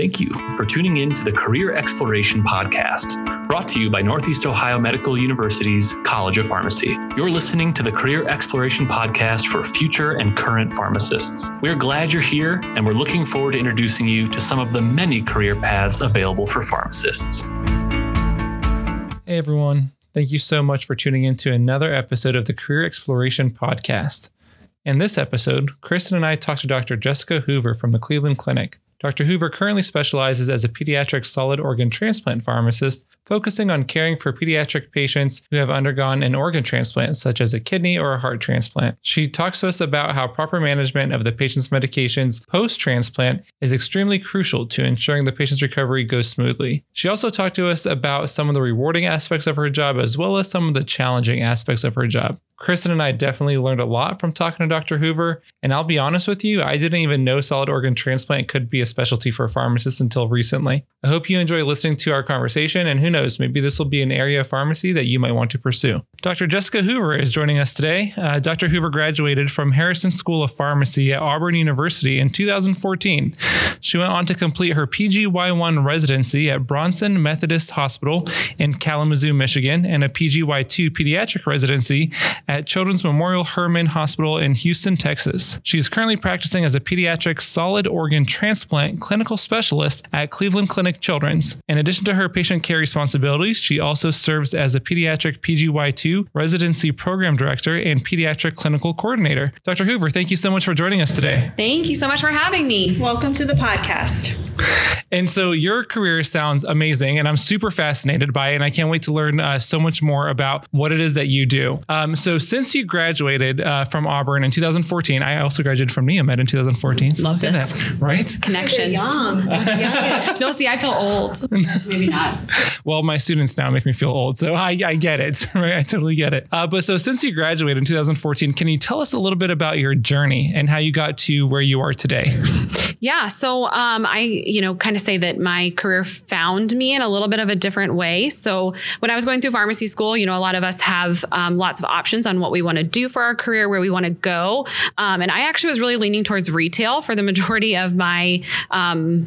Thank you for tuning in to the Career Exploration Podcast, brought to you by Northeast Ohio Medical University's College of Pharmacy. You're listening to the Career Exploration Podcast for future and current pharmacists. We're glad you're here, and we're looking forward to introducing you to some of the many career paths available for pharmacists. Hey, everyone. Thank you so much for tuning in to another episode of the Career Exploration Podcast. In this episode, Kristen and I talked to Dr. Jessica Hoover from the Cleveland Clinic. Dr. Hoover currently specializes as a pediatric solid organ transplant pharmacist, focusing on caring for pediatric patients who have undergone an organ transplant, such as a kidney or a heart transplant. She talks to us about how proper management of the patient's medications post transplant is extremely crucial to ensuring the patient's recovery goes smoothly. She also talked to us about some of the rewarding aspects of her job as well as some of the challenging aspects of her job. Kristen and I definitely learned a lot from talking to Dr. Hoover. And I'll be honest with you, I didn't even know solid organ transplant could be a specialty for pharmacists until recently. I hope you enjoy listening to our conversation, and who knows, maybe this will be an area of pharmacy that you might want to pursue. Dr. Jessica Hoover is joining us today. Uh, Dr. Hoover graduated from Harrison School of Pharmacy at Auburn University in 2014. She went on to complete her PGY1 residency at Bronson Methodist Hospital in Kalamazoo, Michigan, and a PGY2 pediatric residency at Children's Memorial Hermann Hospital in Houston, Texas. She is currently practicing as a pediatric solid organ transplant clinical specialist at Cleveland Clinic Children's. In addition to her patient care responsibilities, she also serves as a pediatric PGY2 residency program director and pediatric clinical coordinator. Dr. Hoover, thank you so much for joining us today. Thank you so much for having me. Welcome to the podcast. And so your career sounds amazing, and I'm super fascinated by it. And I can't wait to learn uh, so much more about what it is that you do. Um, so since you graduated uh, from Auburn in 2014, I also graduated from Neomed in 2014. So Love this. That, right? Connections. Young. young. no, see, I feel old. Maybe not. Well, my students now make me feel old, so I, I get it. Right? I totally get it. Uh, but so since you graduated in 2014, can you tell us a little bit about your journey and how you got to where you are today? Yeah. So um, I, you know, kind of say that my career found me in a little bit of a different way. So when I was going through pharmacy school, you know, a lot of us have um, lots of options on what we want to do for our career, where we want to go. Um, and I actually was really leaning towards retail for the majority of my um,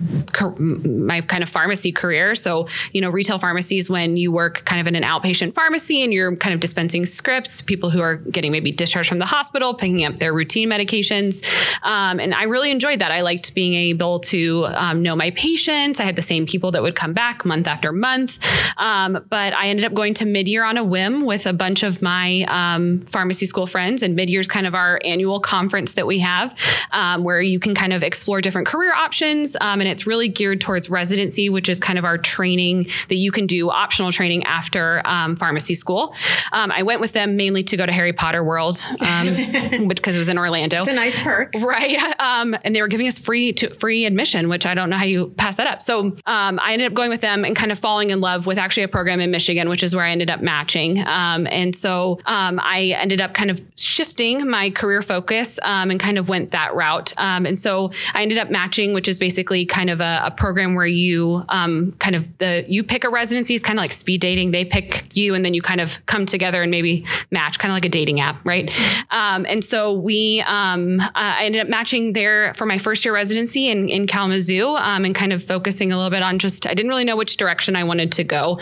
my kind of pharmacy career. So you know, retail pharmacies when you work kind of in an outpatient pharmacy and you're kind of dispensing scripts, people who are getting maybe discharged from the hospital, picking up their routine medications. Um, and I really enjoyed that. I liked being able to um, know my patients. I had the same people that would come back month after month. Um, but I ended up going to mid year on a whim with a bunch of my um, pharmacy school friends. And mid year is kind of our annual conference that we have um, where you can kind of explore different career options. Um, and it's really geared towards residency, which is kind of our training that you can do optional training after pharmacy school. Um, I went with them mainly to go to Harry Potter World which, because it was in Orlando. It's a nice perk. Right. and they were giving us free to, free admission, which I don't know how you pass that up. So I ended up going with them and kind of falling in love with actually a program in Michigan, which is where I ended up matching. and so I ended up kind of shifting my career focus um, and kind of went that route. Um, and so I ended up matching, which is basically kind of a, a program where you um, kind of the you pick a residency. It's kind of like speed dating. They pick you, and then you kind of come together and maybe match, kind of like a dating app, right? Um, and so we, um, uh, I ended up matching there for my first year residency in, in Kalamazoo, um, and kind of focusing a little bit on just I didn't really know which direction I wanted to go,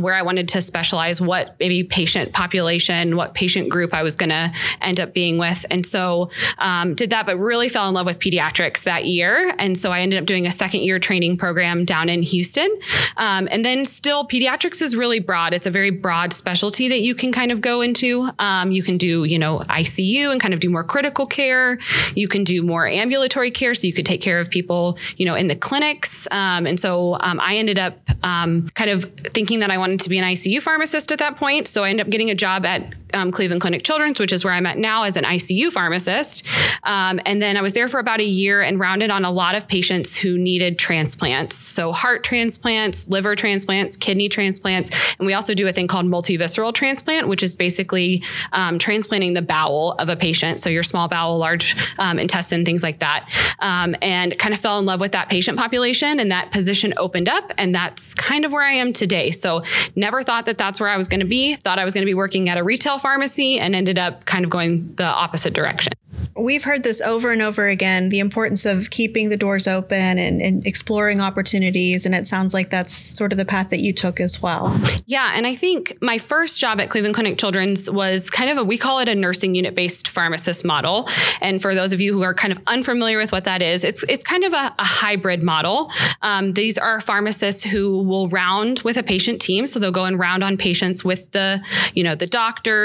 where I wanted to specialize, what maybe patient population, what patient group I was going to end up being with. And so um, did that, but really fell in love with pediatrics that year. And so I ended up doing a second year training program down in Houston. Um, and then still, pediatrics is really broad. It's a very broad specialty that you can kind of go into. Um, you can do, you know, ICU and kind of do more critical care. You can do more ambulatory care. So you could take care of people, you know, in the clinics. Um, and so um, I ended up um, kind of thinking that I wanted to be an ICU pharmacist at that point. So I ended up getting a job at um, Cleveland Clinic Children's, which is where I'm at now as an ICU pharmacist. Um, and then I was there for about a year and rounded on a lot of patients who needed transplants. So heart transplants, liver transplants, kidney transplants. And we also do a thing called multivisceral transplant, which is basically um, transplanting the bowel of a patient. So your small bowel, large um, intestine, things like that. Um, and kind of fell in love with that patient population. And that position opened up. And that's kind of where I am today. So never thought that that's where I was going to be. Thought I was going to be working at a retail pharmacy and ended up kind of going the opposite direction. We've heard this over and over again the importance of keeping the doors open and, and, exploring opportunities. And it sounds like that's sort of the path that you took as well. Yeah. And I think my first job at Cleveland Clinic Children's was kind of a, we call it a nursing unit based pharmacist model. And for those of you who are kind of unfamiliar with what that is, it's, it's kind of a, a hybrid model. Um, these are pharmacists who will round with a patient team. So they'll go and round on patients with the, you know, the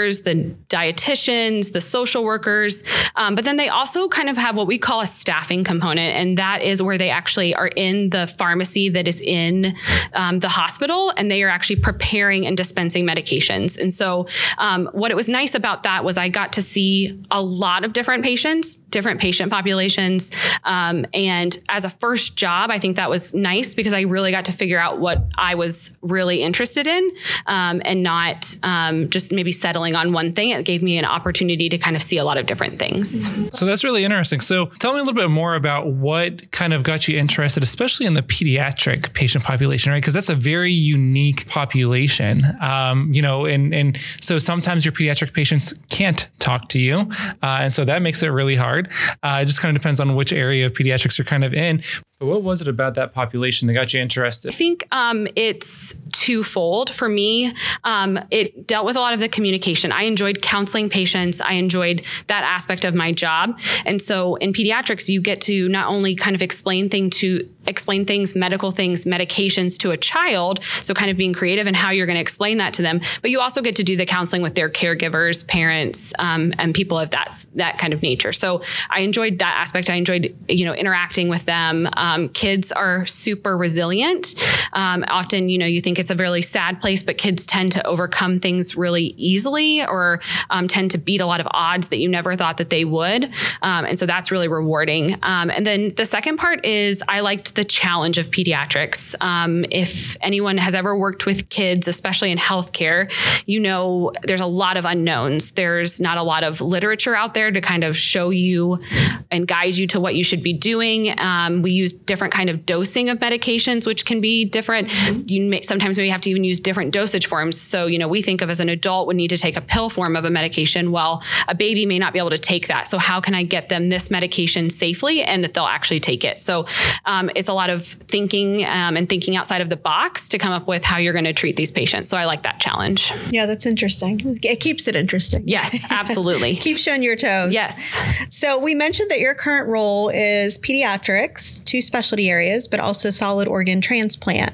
doctors, the dietitians, the social workers. Um, but then they also kind of have what we call a staffing component. And that is where they actually are in the pharmacy that is in um, the hospital and they are actually preparing and dispensing medications. And so um, what it was nice about that was I got to see a lot of different patients, different patient populations. Um, and as a first job, I think that was nice because I really got to figure out what I was really interested in um, and not um, just maybe settling on one thing. It gave me an opportunity to kind of see a lot of different things. So that's really interesting. So tell me a little bit more about what kind of got you interested, especially in the pediatric patient population, right? Because that's a very unique population. Um, you know, and and so sometimes your pediatric patients can't talk to you, uh, and so that makes it really hard. Uh, it just kind of depends on which area of pediatrics you're kind of in. What was it about that population that got you interested? I think um, it's twofold for me. Um, it dealt with a lot of the communication. I enjoyed counseling patients. I enjoyed that aspect of my job. And so in pediatrics, you get to not only kind of explain thing to explain things, medical things, medications to a child. So kind of being creative in how you're going to explain that to them. But you also get to do the counseling with their caregivers, parents, um, and people of that that kind of nature. So I enjoyed that aspect. I enjoyed you know interacting with them. Um, kids are super resilient. Um, often you know you think it's a really sad place, but kids tend to overcome things really easily or um, tend to beat a lot of odds that you never thought that they would. Um, and so that's really rewarding. Um, and then the second part is I liked the challenge of pediatrics. Um, if anyone has ever worked with kids, especially in healthcare, you know there's a lot of unknowns. There's not a lot of literature out there to kind of show you and guide you to what you should be doing. Um, we use different kind of dosing of medications, which can be different. You may, sometimes maybe have to even use different dosage forms. So you know we think of as an adult would need to take a pill form of a medication. Well, a baby may not be able to take that. So how can I get them this medication safely and that they'll actually take it? So um, it's a lot of thinking um, and thinking outside of the box to come up with how you're going to treat these patients. So I like that challenge. Yeah, that's interesting. It keeps it interesting. Yes, absolutely. keeps you on your toes. Yes. So we mentioned that your current role is pediatrics, two specialty areas, but also solid organ transplant.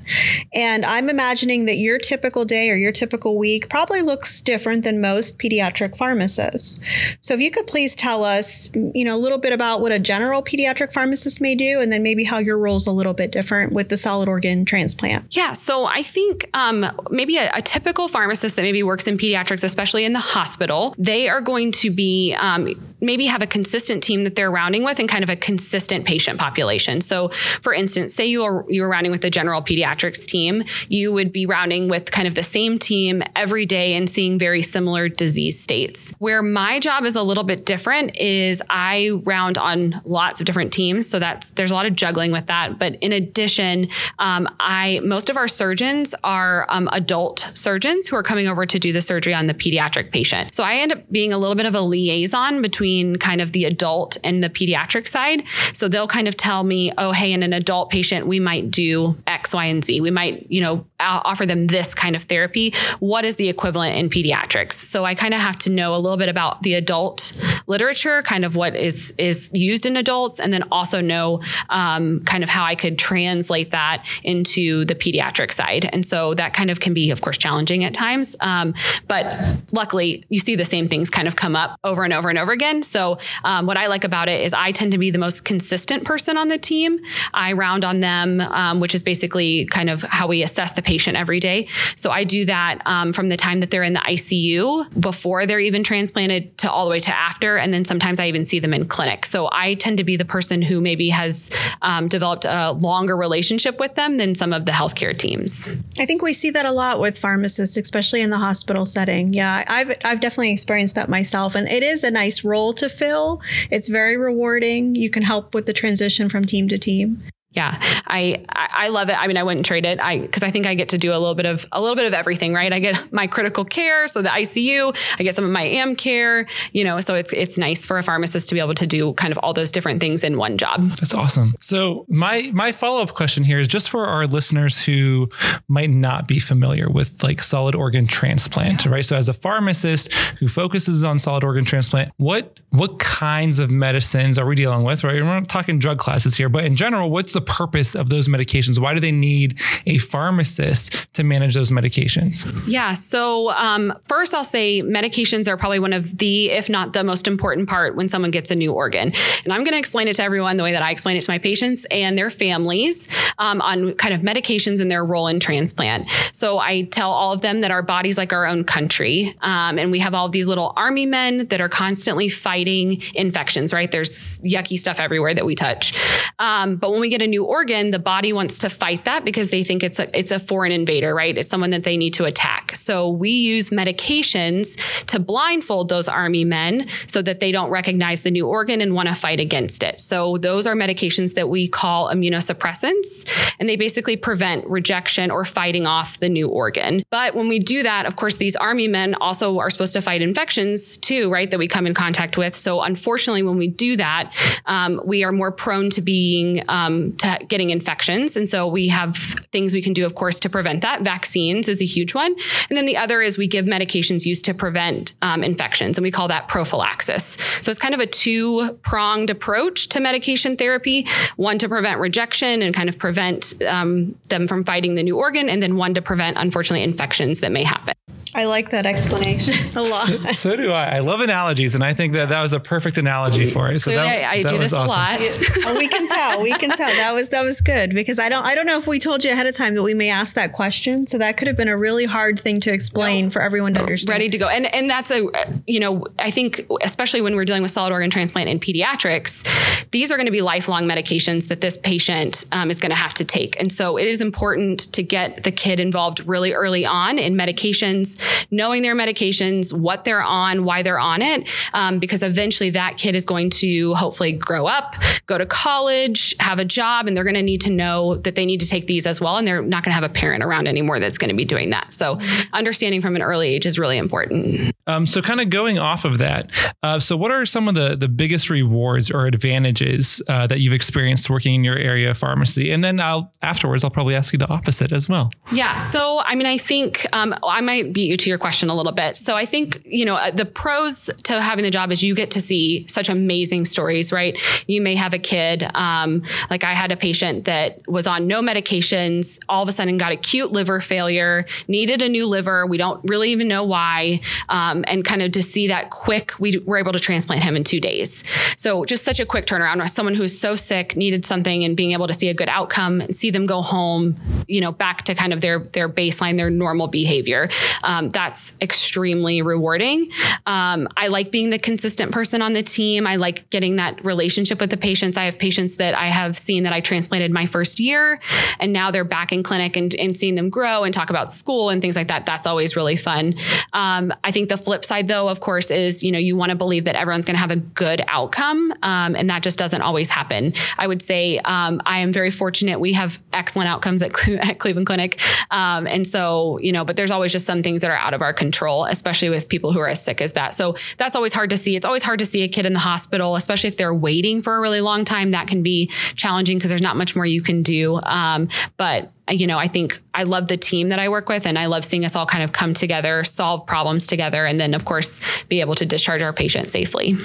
And I'm imagining that your typical day or your typical week probably looks different than most pediatric pharmacists. So if you could please tell us, you know, a little bit about what a general pediatric pharmacist may do, and then maybe how your role a little bit different with the solid organ transplant. Yeah. So I think um, maybe a, a, typical pharmacist that maybe works in pediatrics, especially in the hospital, they are going to be um, maybe have a consistent team that they're rounding with and kind of a consistent patient population. So, for instance, say you are you are rounding with the general pediatrics team, you would be rounding with kind of the same team every day and seeing very similar disease states. Where my job is a little bit different is I round on lots of different teams, so that's there's a lot of juggling with that but in addition, um, I most of our surgeons are um, adult surgeons who are coming over to do the surgery on the pediatric patient. So I end up being a little bit of a liaison between kind of the adult and the pediatric side. So they'll kind of tell me, oh, Oh, hey, in an adult patient, we might do X, Y, and Z. We might, you know, offer them this kind of therapy. What is the equivalent in pediatrics? So I kind of have to know a little bit about the adult literature, kind of what is is used in adults, and then also know um, kind of how I could translate that into the pediatric side. And so that kind of can be, of course, challenging at times. Um, but luckily, you see the same things kind of come up over and over and over again. So um, what I like about it is I tend to be the most consistent person on the team. I round on them, um, which is basically kind of how we assess the patient every day. So I do that um, from the time that they're in the ICU before they're even transplanted to all the way to after. And then sometimes I even see them in clinic. So I tend to be the person who maybe has um, developed a longer relationship with them than some of the healthcare teams. I think we see that a lot with pharmacists, especially in the hospital setting. Yeah, I've I've definitely experienced that myself, and it is a nice role to fill. It's very rewarding. You can help with the transition from team to team. Yeah, I I love it. I mean, I wouldn't trade it. I because I think I get to do a little bit of a little bit of everything, right? I get my critical care, so the ICU. I get some of my amb care. You know, so it's it's nice for a pharmacist to be able to do kind of all those different things in one job. That's awesome. So my my follow up question here is just for our listeners who might not be familiar with like solid organ transplant, right? So as a pharmacist who focuses on solid organ transplant, what what kinds of medicines are we dealing with, right? We're not talking drug classes here, but in general, what's the purpose of those medications? Why do they need a pharmacist to manage those medications? Yeah. So, um, first, I'll say medications are probably one of the, if not the most important part when someone gets a new organ. And I'm going to explain it to everyone the way that I explain it to my patients and their families um, on kind of medications and their role in transplant. So, I tell all of them that our body's like our own country. Um, and we have all these little army men that are constantly fighting infections, right? There's yucky stuff everywhere that we touch. Um, but when we get a new organ, the body wants to fight that because they think it's a it's a foreign invader, right? It's someone that they need to attack. So we use medications to blindfold those army men so that they don't recognize the new organ and want to fight against it. So those are medications that we call immunosuppressants, and they basically prevent rejection or fighting off the new organ. But when we do that, of course, these army men also are supposed to fight infections too, right? That we come in contact with. So unfortunately, when we do that, um, we are more prone to being um, to getting infections, and so we have things we can do, of course, to prevent that. Vaccines is a huge one, and then the other is we give medications used to prevent um, infections, and we call that prophylaxis. So it's kind of a two pronged approach to medication therapy: one to prevent rejection and kind of prevent um, them from fighting the new organ, and then one to prevent, unfortunately, infections that may happen. I like that explanation a lot. So, so, do I. I love analogies, and I think that that was a perfect analogy for it. So Clearly, that, I, I that do this awesome. a lot. oh, we can tell. We can tell. That was that was good because I don't I don't know if we told you ahead of time that we may ask that question. So that could have been a really hard thing to explain no. for everyone to understand. Ready to go, and and that's a you know I think especially when we're dealing with solid organ transplant in pediatrics, these are going to be lifelong medications that this patient um, is going to have to take, and so it is important to get the kid involved really early on in medications knowing their medications, what they're on, why they're on it, um, because eventually that kid is going to hopefully grow up, go to college, have a job, and they're going to need to know that they need to take these as well. And they're not going to have a parent around anymore that's going to be doing that. So understanding from an early age is really important. Um, so kind of going off of that, uh, so what are some of the the biggest rewards or advantages uh, that you've experienced working in your area of pharmacy? And then I'll afterwards I'll probably ask you the opposite as well. Yeah. So I mean, I think um, I might beat you to your question a little bit. So I think, you know, uh, the pros to having the job is you get to see such amazing stories, right? You may have a kid, um, like I had a patient that was on no medications, all of a sudden got acute liver failure, needed a new liver. We don't really even know why. Um, and kind of to see that quick, we were able to transplant him in two days. So just such a quick turnaround. Someone who is so sick needed something and being able to see a good outcome and see them go home, you know, back to kind of their their baseline, their normal behavior. Um, that that's extremely rewarding. Um, I like being the consistent person on the team. I like getting that relationship with the patients. I have patients that I have seen that I transplanted my first year, and now they're back in clinic and, and seeing them grow and talk about school and things like that. That's always really fun. Um, I think the flip side, though, of course, is you know you want to believe that everyone's going to have a good outcome, um, and that just doesn't always happen. I would say um, I am very fortunate. We have excellent outcomes at, at Cleveland Clinic, um, and so you know, but there's always just some things that are out of of our control, especially with people who are as sick as that. So that's always hard to see. It's always hard to see a kid in the hospital, especially if they're waiting for a really long time. That can be challenging because there's not much more you can do. Um, but you know, I think I love the team that I work with and I love seeing us all kind of come together, solve problems together, and then, of course, be able to discharge our patient safely.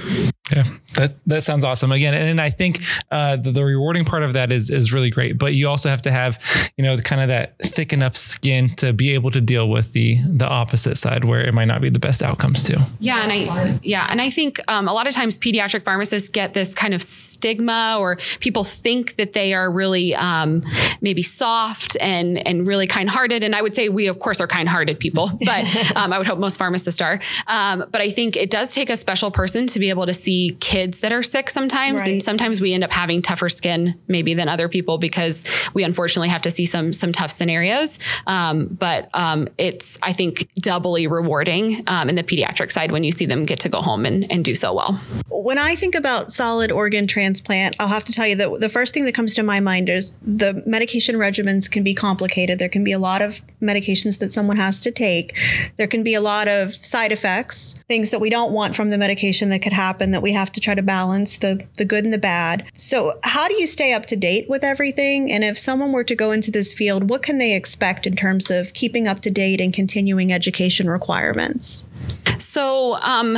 Yeah, that that sounds awesome. Again, and I think uh, the, the, rewarding part of that is is really great. But you also have to have, you know, kind of that thick enough skin to be able to deal with the the opposite side where it might not be the best outcomes too. Yeah, and I yeah, and I think um, a lot of times pediatric pharmacists get this kind of stigma, or people think that they are really um, maybe soft and and really kind hearted. And I would say we of course are kind hearted people, but um, I would hope most pharmacists are. Um, but I think it does take a special person to be able to see kids that are sick sometimes, right. and sometimes we end up having tougher skin maybe than other people because we unfortunately have to see some some tough scenarios. Um, but um, it's I think doubly rewarding um, in the pediatric side when you see them get to go home and, and do so well. When I think about solid organ transplant, I'll have to tell you that the first thing that comes to my mind is the medication regimens can be complicated. There can be a lot of medications that someone has to take. There can be a lot of side effects, things that we don't want from the medication that could happen that we have to try to balance the the good and the bad. So, how do you stay up to date with everything? And if someone were to go into this field, what can they expect in terms of keeping up to date and continuing education requirements? So, um,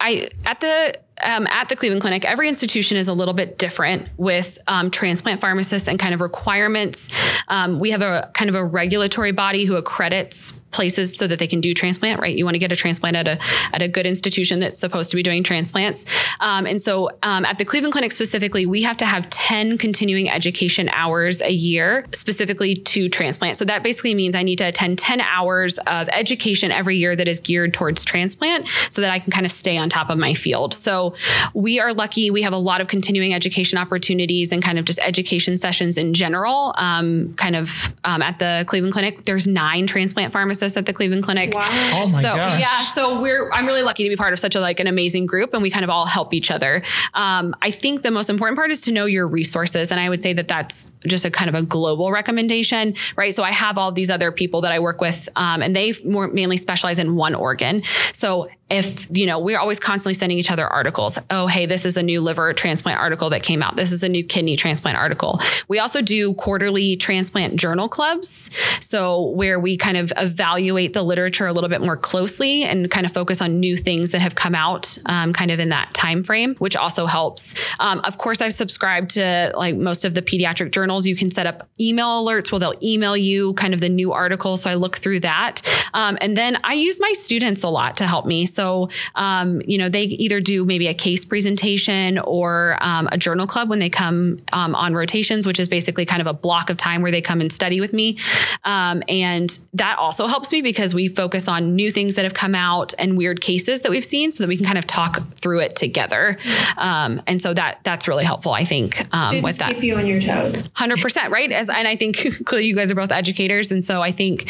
I at the um, at the Cleveland Clinic, every institution is a little bit different with um, transplant pharmacists and kind of requirements. Um, we have a kind of a regulatory body who accredits places so that they can do transplant, right? You want to get a transplant at a at a good institution that's supposed to be doing transplants. Um, and so um, at the Cleveland Clinic specifically, we have to have 10 continuing education hours a year specifically to transplant. So that basically means I need to attend 10 hours of education every year that is geared towards transplant so that I can kind of stay on top of my field. So we are lucky. We have a lot of continuing education opportunities and kind of just education sessions in general. Um, kind of um, at the Cleveland Clinic, there's nine transplant pharmacists at the Cleveland Clinic. Wow. Oh my so gosh. yeah, so we're I'm really lucky to be part of such a like an amazing group, and we kind of all help each other. Um, I think the most important part is to know your resources, and I would say that that's just a kind of a global recommendation, right? So I have all these other people that I work with, um, and they more mainly specialize in one organ. So if you know we're always constantly sending each other articles oh hey this is a new liver transplant article that came out this is a new kidney transplant article we also do quarterly transplant journal clubs so where we kind of evaluate the literature a little bit more closely and kind of focus on new things that have come out um, kind of in that time frame which also helps. Um, of course i've subscribed to like most of the pediatric journals. You can set up email alerts where they'll email you kind of the new articles so i look through that. Um, and then i use my students a lot to help me. So, um, you know, they either do maybe a case presentation or um, a journal club when they come um, on rotations, which is basically kind of a block of time where they come and study with me. And that also helps me because we focus on new things that have come out and weird cases that we've seen so that we can kind of talk through it together. Um, and so that that's really helpful, I think, um, with that. keep you on your toes. 100%, right? As, and I think clearly you guys are both educators. And so I think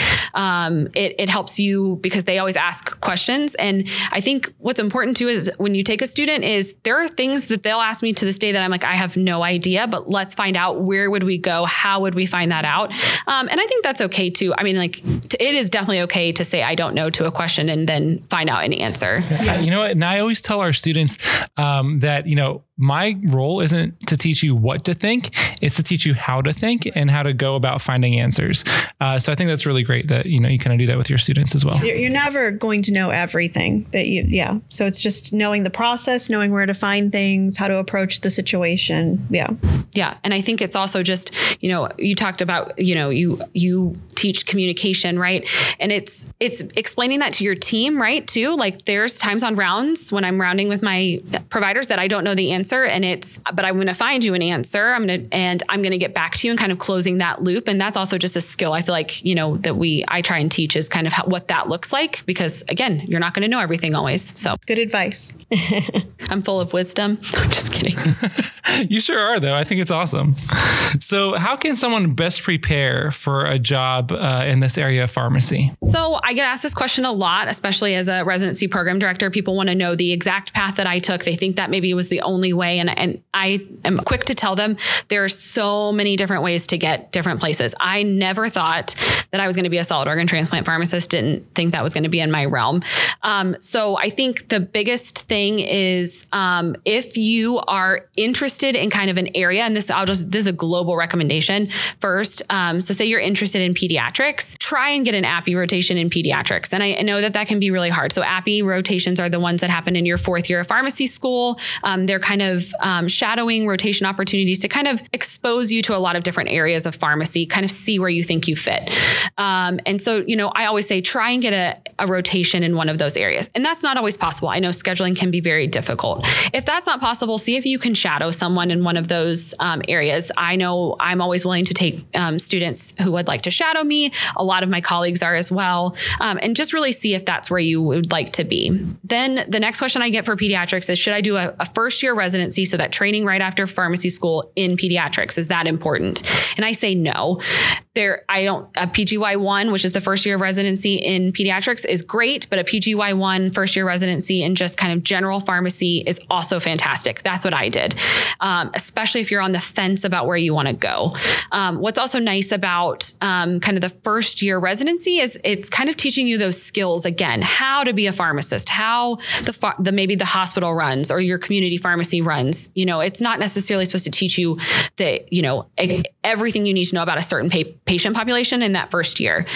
it, it helps you because they always ask questions. And I think what's important too is when you take a student is there are things that they'll ask me to this day that I'm like, I have no idea, but let's find out where would we go? How would we find that out? Um, and I think that's okay too. I mean, like it is definitely okay to say I don't know to a question and then find out an answer. Yeah. You know? And I always tell our students um, that, you know, my role isn't to teach you what to think it's to teach you how to think and how to go about finding answers. Uh, so i think that's really great that you know you kind of do that with your students as well. You're never going to know everything that you yeah. So it's just knowing the process knowing where to find things how to approach the situation. Yeah. Yeah and i think it's also just you know you talked about you know you you teach communication right? And it's it's explaining that to your team right too. Like there's times on rounds when i'm rounding with my providers that i don't know the answer answer and it's but I'm going to find you an answer. I'm going to and I'm going to get back to you and kind of closing that loop and that's also just a skill I feel like, you know, that we I try and teach is kind of how, what that looks like because again, you're not going to know everything always. So Good advice. I'm full of wisdom. I'm just kidding. you sure are though. I think it's awesome. So, how can someone best prepare for a job uh, in this area of pharmacy? So, I get asked this question a lot, especially as a residency program director. People want to know the exact path that I took. They think that maybe it was the only way. And, and I am quick to tell them there are so many different ways to get different places. I never thought that I was going to be a solid organ transplant pharmacist, didn't think that was going to be in my realm. Um, so I think the biggest thing is um, if you are interested in kind of an area, and this, I'll just, this is a global recommendation first. Um, so say you're interested in pediatrics try and get an APPE rotation in pediatrics. And I, I know that that can be really hard. So APPE rotations are the ones that happen in your fourth year of pharmacy school. Um, they're kind of um, shadowing rotation opportunities to kind of expose you to a lot of different areas of pharmacy, kind of see where you think you fit. Um, and so, you know, I always say try and get a, a rotation in one of those areas. And that's not always possible. I know scheduling can be very difficult. If that's not possible, see if you can shadow someone in one of those um, areas. I know I'm always willing to take um, students who would like to shadow me. A lot of my colleagues are as well. Um, and just really see if that's where you would like to be. Then the next question I get for pediatrics is should I do a, a first year residency? So that training right after pharmacy school in pediatrics, is that important? And I say no. There, I don't, a PGY1, which is the first year of residency in pediatrics, is great, but a PGY1 first year residency in just kind of general pharmacy is also fantastic. That's what I did, um, especially if you're on the fence about where you want to go. Um, what's also nice about um, kind of the first year residency is it's kind of teaching you those skills again, how to be a pharmacist, how the, the maybe the hospital runs or your community pharmacy runs. You know, it's not necessarily supposed to teach you that you know everything you need to know about a certain pa- patient population in that first year.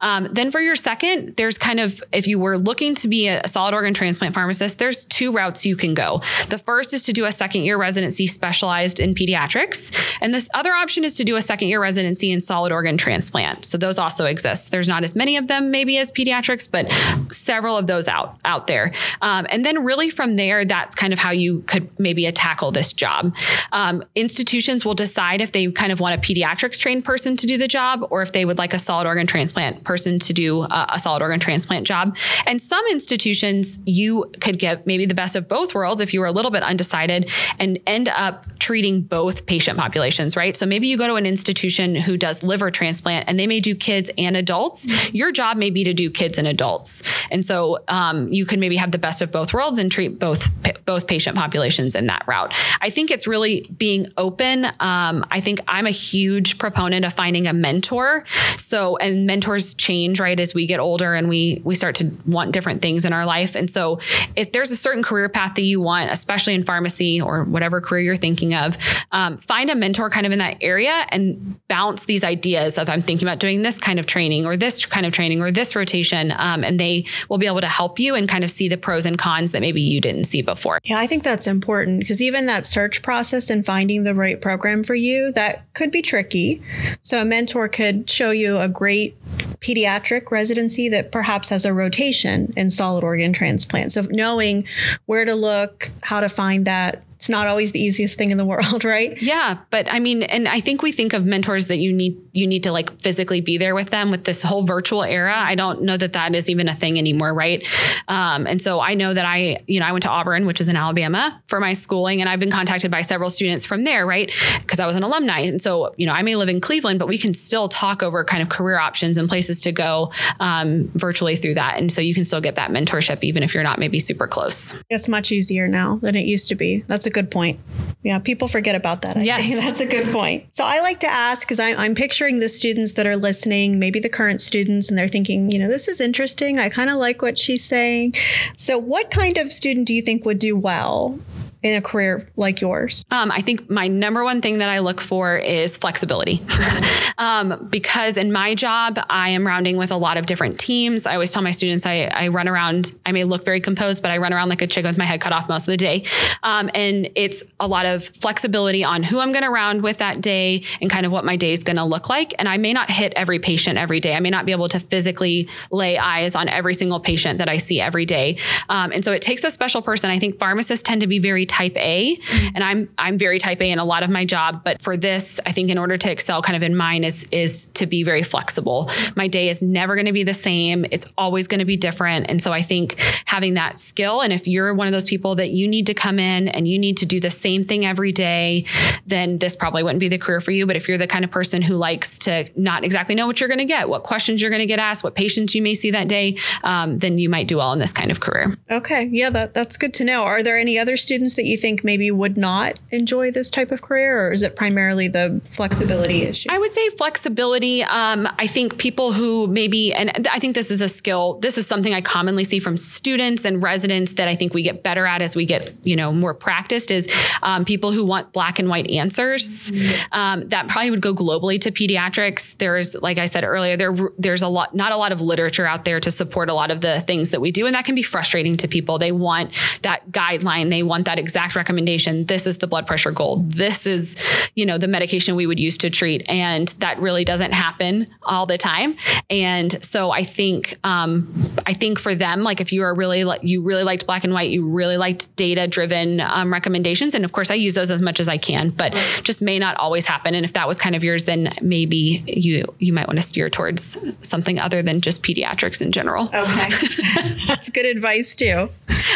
Um, then for your second, there's kind of if you were looking to be a solid organ transplant pharmacist, there's two routes you can go. The first is to do a second year residency specialized in pediatrics, and this other option is to do a second year residency in solid organ transplant. So those also exist. There's not as many of them maybe as pediatrics, but several of those out out there. Um, and then really from there, that's kind of how you could maybe tackle this job. Um, institutions will decide if they kind of want a pediatrics trained person to do the job or if they would like a solid organ transplant person to do a, a solid organ transplant job. And some institutions you could get maybe the best of both worlds if you were a little bit undecided and end up treating both patient populations, right? So maybe you go to an institution who does liver transplant and they may do kids and adults. Mm-hmm. Your job may be to do kids and adults. And so um, you can maybe have the best of both worlds and treat both both patient populations in that route. I think it's really being open. Um, I think I'm a huge proponent of finding a mentor. So and mentors change right as we get older and we we start to want different things in our life. And so if there's a certain career path that you want, especially in pharmacy or whatever career you're thinking of, um, find a mentor kind of in that area and bounce these ideas of I'm thinking about doing this kind of training or this kind of training or this rotation, um, and they will be able to help you and kind of see the pros and cons that maybe you didn't see before. Yeah, I think that's important because even that search process and finding the right program for you that could be tricky. So a mentor could show you a great pediatric residency that perhaps has a rotation in solid organ transplant. So knowing where to look, how to find that it's not always the easiest thing in the world, right? Yeah, but I mean, and I think we think of mentors that you need you need to like physically be there with them with this whole virtual era. I don't know that that is even a thing anymore, right? Um, and so I know that I, you know, I went to Auburn, which is in Alabama, for my schooling, and I've been contacted by several students from there, right? Because I was an alumni, and so you know, I may live in Cleveland, but we can still talk over kind of career options and places to go um, virtually through that, and so you can still get that mentorship even if you're not maybe super close. It's much easier now than it used to be. That's a good point. Yeah, people forget about that. I yes. Think. That's a good point. So I like to ask because I'm, I'm picturing the students that are listening, maybe the current students, and they're thinking, you know, this is interesting. I kind of like what she's saying. So, what kind of student do you think would do well in a career like yours? Um, I think my number one thing that I look for is flexibility. um, because in my job, I am rounding with a lot of different teams. I always tell my students I, I, run around, I may look very composed, but I run around like a chicken with my head cut off most of the day. Um, and it's a lot of flexibility on who I'm going to round with that day and kind of what my day is going to look like. And I may not hit every patient every day. I may not be able to physically lay eyes on every single patient that I see every day. Um, and so it takes a special person. I think pharmacists tend to be very type A, mm-hmm. and I'm I'm very type A in a lot of my job. But for this, I think in order to excel, kind of in mine is is to be very flexible. My day is never going to be the same. It's always going to be different, and so I think having that skill, and if you're one of those people that you need to come in and you need to do the same thing every day, then this probably wouldn't be the career for you. But if you're the kind of person who likes to not exactly know what you're going to get, what questions you're going to get asked, what patients you may see that day, um, then you might do well in this kind of career. Okay, yeah, that that's good to know. Are there any other students that that you think maybe would not enjoy this type of career, or is it primarily the flexibility issue? I would say flexibility. Um, I think people who maybe, and I think this is a skill. This is something I commonly see from students and residents that I think we get better at as we get, you know, more practiced. Is um, people who want black and white answers. Um, that probably would go globally to pediatrics. There's, like I said earlier, there there's a lot, not a lot of literature out there to support a lot of the things that we do, and that can be frustrating to people. They want that guideline. They want that exact recommendation. This is the blood pressure goal. This is, you know, the medication we would use to treat, and that really doesn't happen all the time. And so I think, um, I think for them, like if you are really like you really liked black and white, you really liked data driven um, recommendations, and of course I use those as much as I can, but just may not always happen. And if that was kind of yours, then maybe you you might want to steer towards something other than just pediatrics in general. Okay, that's good advice too.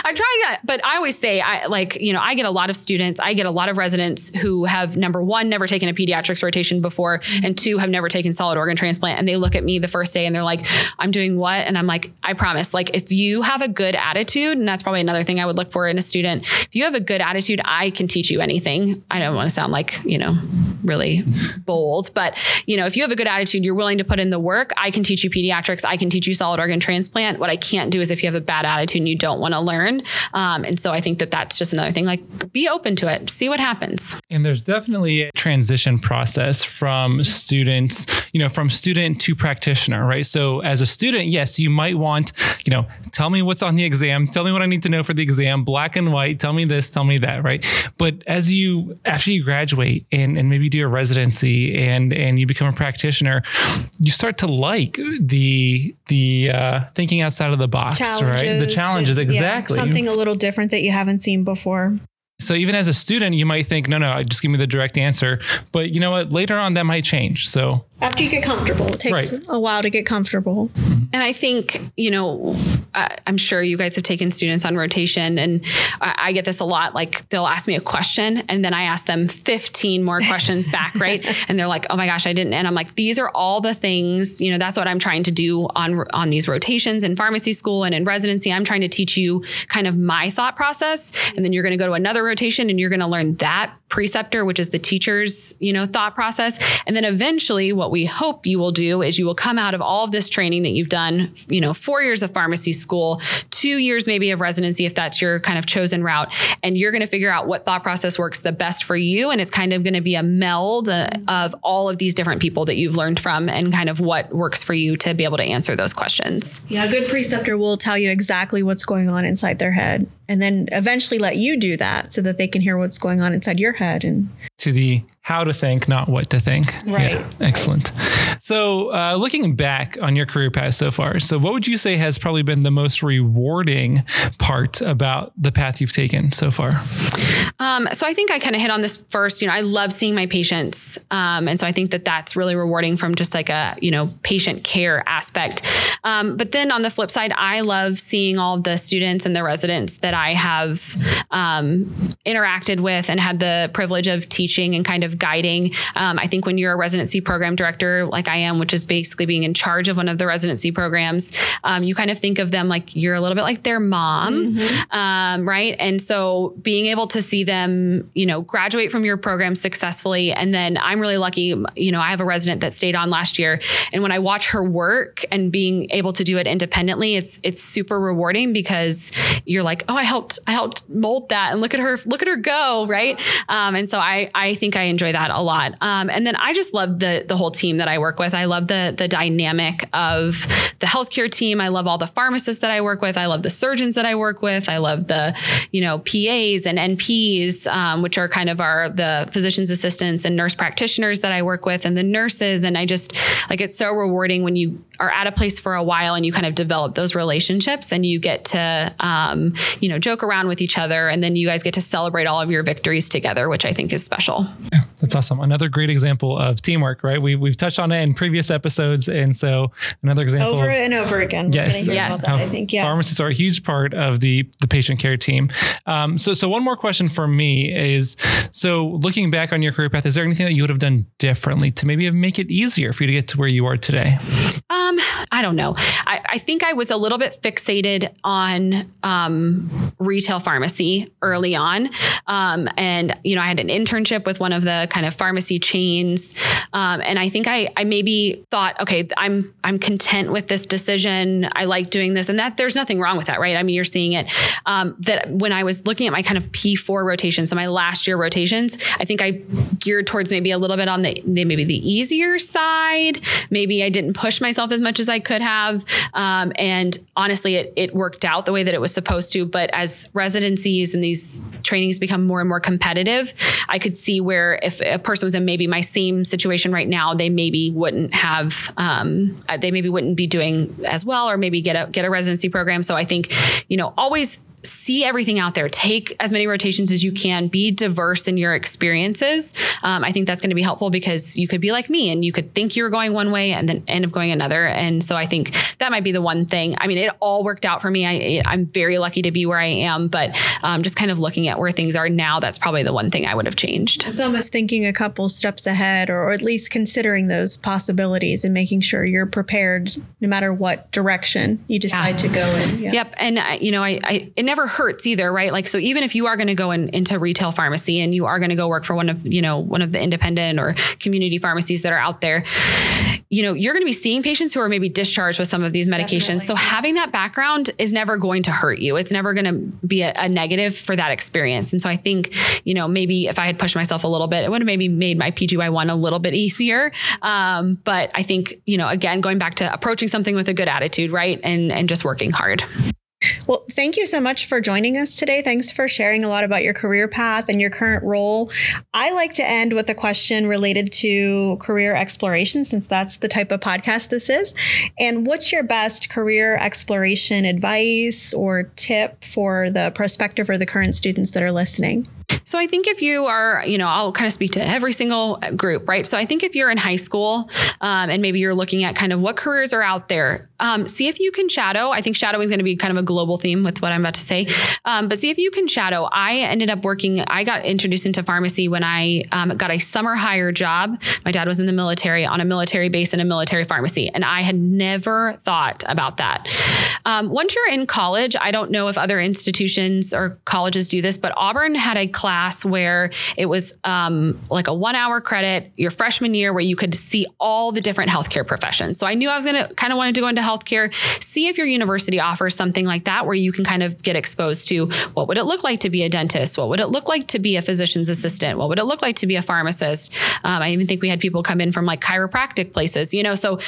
I try not, but I always say, I like, you know, I get a lot of students, I get a lot of residents who have number one, never taken a pediatrics rotation before, and two, have never taken solid organ transplant. And they look at me the first day and they're like, I'm doing what? And I'm like, I promise, like, if you have a good attitude, and that's probably another thing I would look for in a student, if you have a good attitude, I can teach you anything. I don't want to sound like, you know, really bold, but, you know, if you have a good attitude, you're willing to put in the work, I can teach you pediatrics, I can teach you solid organ transplant. What I can't do is if you have a bad attitude and you don't want to learn. Um, and so I think that that's just another thing. Like, be open to it, see what happens. And there's definitely a transition process from students, you know, from student to practitioner, right? So as a student, yes, you might want, you know, tell me what's on the exam, tell me what I need to know for the exam, black and white, tell me this, tell me that, right? But as you after you graduate and, and maybe do your residency and and you become a practitioner, you start to like the the uh, thinking outside of the box, right? The challenges, exactly. Yeah, something a little different that you haven't seen before. So even as a student, you might think, no, no, just give me the direct answer. But you know what? Later on, that might change. So after you get comfortable, it takes right. a while to get comfortable. And I think, you know, I'm sure you guys have taken students on rotation, and I, I, get this a lot. Like they'll ask me a question, and then I ask them 15 more questions back, right? And they're like, "Oh my gosh, I didn't." And I'm like, "These are all the things, you know, that's what I'm trying to do on on these rotations in pharmacy school and in residency. I'm trying to teach you kind of my thought process, and then you're going to go to another rotation, and you're going to learn that preceptor, which is the teacher's, you know, thought process, and then eventually what what we hope you will do is you will come out of all of this training that you've done, you know, four years of pharmacy school, two years maybe of residency, if that's your kind of chosen route, and you're going to figure out what thought process works the best for you. And it's kind of going to be a meld uh, of all of these different people that you've learned from and kind of what works for you to be able to answer those questions. Yeah, a good preceptor will tell you exactly what's going on inside their head and then eventually let you do that so that they can hear what's going on inside your head and to the how to think, not what to think. Right. Yeah, excellent. So, uh, looking back on your career path so far, so what would you say has probably been the most rewarding part about the path you've taken so far? Um, so, I think I kind of hit on this first. You know, I love seeing my patients, um, and so I think that that's really rewarding from just like a you know patient care aspect. Um, but then on the flip side, I love seeing all the students and the residents that I have um, interacted with and had the privilege of teaching and kind of guiding. Um, I think when you're a residency program director, like I am, which is basically being in charge of one of the residency programs, um, you kind of think of them like you're a little bit like their mom, mm-hmm. um, right? And so being able to see them, you know, graduate from your program successfully, and then I'm really lucky. You know, I have a resident that stayed on last year, and when I watch her work and being able to do it independently, it's it's super rewarding because you're like, oh, I helped I helped mold that, and look at her look at her go, right? Um, and so I I think I enjoy that a lot. Um, and then I just love the the whole team that I work with. I love the the dynamic of the healthcare team. I love all the pharmacists that I work with. I love the surgeons that I work with. I love the you know PAs and NPs, um, which are kind of our the physicians assistants and nurse practitioners that I work with, and the nurses. And I just like it's so rewarding when you are at a place for a while and you kind of develop those relationships and you get to um, you know joke around with each other and then you guys get to celebrate all of your victories together which i think is special. Yeah, that's awesome another great example of teamwork right we, we've touched on it in previous episodes and so another example over and over again yes, yes. That, i think yes. pharmacists are a huge part of the the patient care team um, so so one more question for me is so looking back on your career path is there anything that you would have done differently to maybe make it easier for you to get to where you are today um, Um, I don't know. I, I think I was a little bit fixated on um, retail pharmacy early on. Um, and, you know, I had an internship with one of the kind of pharmacy chains. Um, and I think I, I maybe thought, okay, I'm, I'm content with this decision. I like doing this and that there's nothing wrong with that, right? I mean, you're seeing it. Um, that when I was looking at my kind of P4 rotations, so my last year rotations, I think I geared towards maybe a little bit on the, the maybe the easier side. Maybe I didn't push myself as much as I could have. Um, and honestly, it, it worked out the way that it was supposed to. But as residencies and these trainings become more and more competitive, I could see where if a person was in maybe my same situation right now, they maybe wouldn't have, um, they maybe wouldn't be doing as well, or maybe get a get a residency program. So I think, you know, always see everything out there. Take as many rotations as you can. Be diverse in your experiences. Um, I think that's going to be helpful because you could be like me and you could think you were going one way and then end up going another. And so I think that might be the one thing. I mean, it all worked out for me. I, I'm very lucky to be where I am, but um, just kind of looking at where things are now, that's probably the one thing I would have changed. It's almost thinking a couple steps ahead or, or at least considering those possibilities and making sure you're prepared no matter what direction you decide yeah. to go in. Yeah. Yep. And, uh, you know, I, I, it never hurts either, right? Like, so even if you are going to go in, into retail pharmacy and you are going to go work for one of, you know, one of the independent or community pharmacies that are out there, you know, you're going to be seeing patients who are maybe discharged with some of these medications. Definitely. So having that background is never going to hurt you. It's never going to be a, a, negative for that experience. And so I think, you know, maybe if I had pushed myself a little bit, it would have maybe made my PGY1 a little bit easier. Um, but I think, you know, again, going back to approaching something with a good attitude, right? And, and just working hard. Well, thank you so much for joining us today. Thanks for sharing a lot about your career path and your current role. I like to end with a question related to career exploration, since that's the type of podcast this is. And what's your best career exploration advice or tip for the prospective or the current students that are listening? So I think if you are, you know, I'll kind of speak to every single group, right? So I think if you're in high school um, and maybe you're looking at kind of what careers are out there, um, see if you can shadow. I think shadowing is going to be kind of a global theme with what I'm about to say. Um, but see if you can shadow. I ended up working, I got introduced into pharmacy when I um, got a summer hire job. My dad was in the military on a military base in a military pharmacy, and I had never thought about that. Um, once you're in college, I don't know if other institutions or colleges do this, but Auburn had a class where it was um, like a one hour credit your freshman year where you could see all the different healthcare professions. So I knew I was going to kind of wanted to go into healthcare. See if your university offers something like that where you can kind of get exposed to what would it look like to be a dentist? What would it look like to be a physician's assistant? What would it look like to be a pharmacist? Um, I even think we had people come in from like chiropractic places, you know, so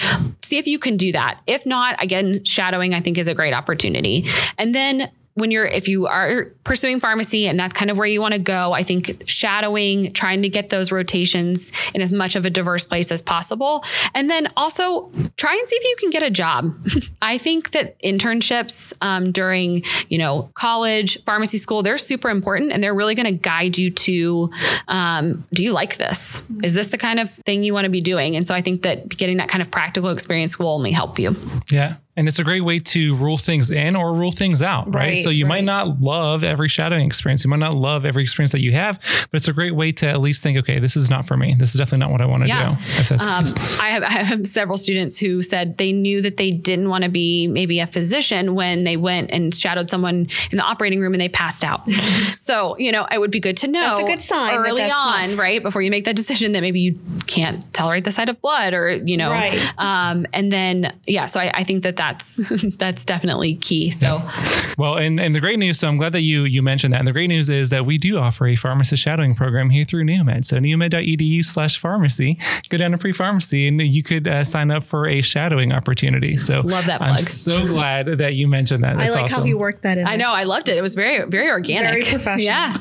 see if you can do that. If not, again, shadowing I think is a great opportunity. And then when you're if you are pursuing pharmacy and that's kind of where you want to go i think shadowing trying to get those rotations in as much of a diverse place as possible. And then also try and see if you can get a job. I think that internships um, during you know college pharmacy school they're super important and they're really going to guide you to um, do you like this? Is this the kind of thing you want to be doing? And so i think that getting that kind of practical experience will only help you. Yeah and it's a great way to rule things in or rule things out, right? right so you right. might not love every shadowing experience. You might not love every experience that you have, but it's a great way to at least think, okay, this is not for me. This is definitely not what I want to yeah. do. Um, I, have, I have several students who said they knew that they didn't want to be maybe a physician when they went and shadowed someone in the operating room and they passed out. so, you know, it would be good to know that's a good sign early on, not... right? Before you make that decision that maybe you can't tolerate the sight of blood or, you know, right. um, and then, yeah, so I, I think that that that's that's definitely key. So, yeah. well, and and the great news. So I'm glad that you you mentioned that. And the great news is that we do offer a pharmacist shadowing program here through Neomed. So neomed.edu/pharmacy. Go down to pre-pharmacy, and you could uh, sign up for a shadowing opportunity. So love that. Plug. I'm so glad that you mentioned that. That's I like awesome. how you worked that in. I know. I loved it. It was very very organic. Very professional. Yeah.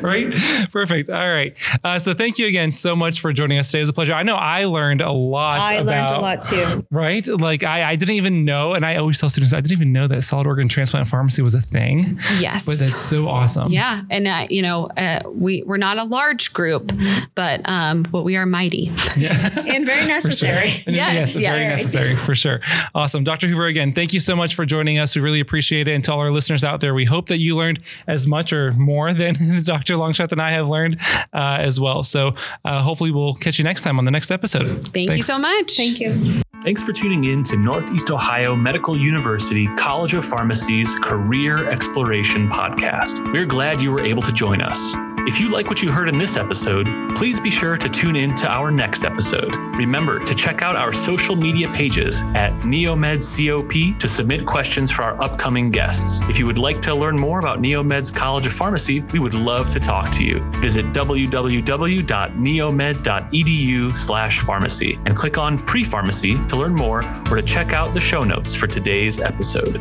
right. Perfect. All right. Uh, so thank you again so much for joining us today. It was a pleasure. I know I learned a lot. I about, learned a lot too. Right. Like I, I didn't even know, and I always tell students I didn't even know that solid organ transplant pharmacy was a thing. Yes, but that's so awesome. Yeah, and uh, you know uh, we we're not a large group, but um, but we are mighty. Yeah, and very necessary. Sure. And yes, yes, yes, very necessary for sure. Awesome, Dr. Hoover. Again, thank you so much for joining us. We really appreciate it. And to all our listeners out there, we hope that you learned as much or more than Dr. Longstreth and I have learned uh, as well. So uh, hopefully, we'll catch you next time on the next episode. Thank Thanks. you so much. Thank you. Thanks for tuning in to Northeast Ohio Medical University College of Pharmacy's Career Exploration Podcast. We're glad you were able to join us. If you like what you heard in this episode, please be sure to tune in to our next episode. Remember to check out our social media pages at NeomedCOP to submit questions for our upcoming guests. If you would like to learn more about Neomed's College of Pharmacy, we would love to talk to you. Visit www.neomed.edu slash pharmacy and click on pre-pharmacy to learn more or to check out the show notes for today's episode.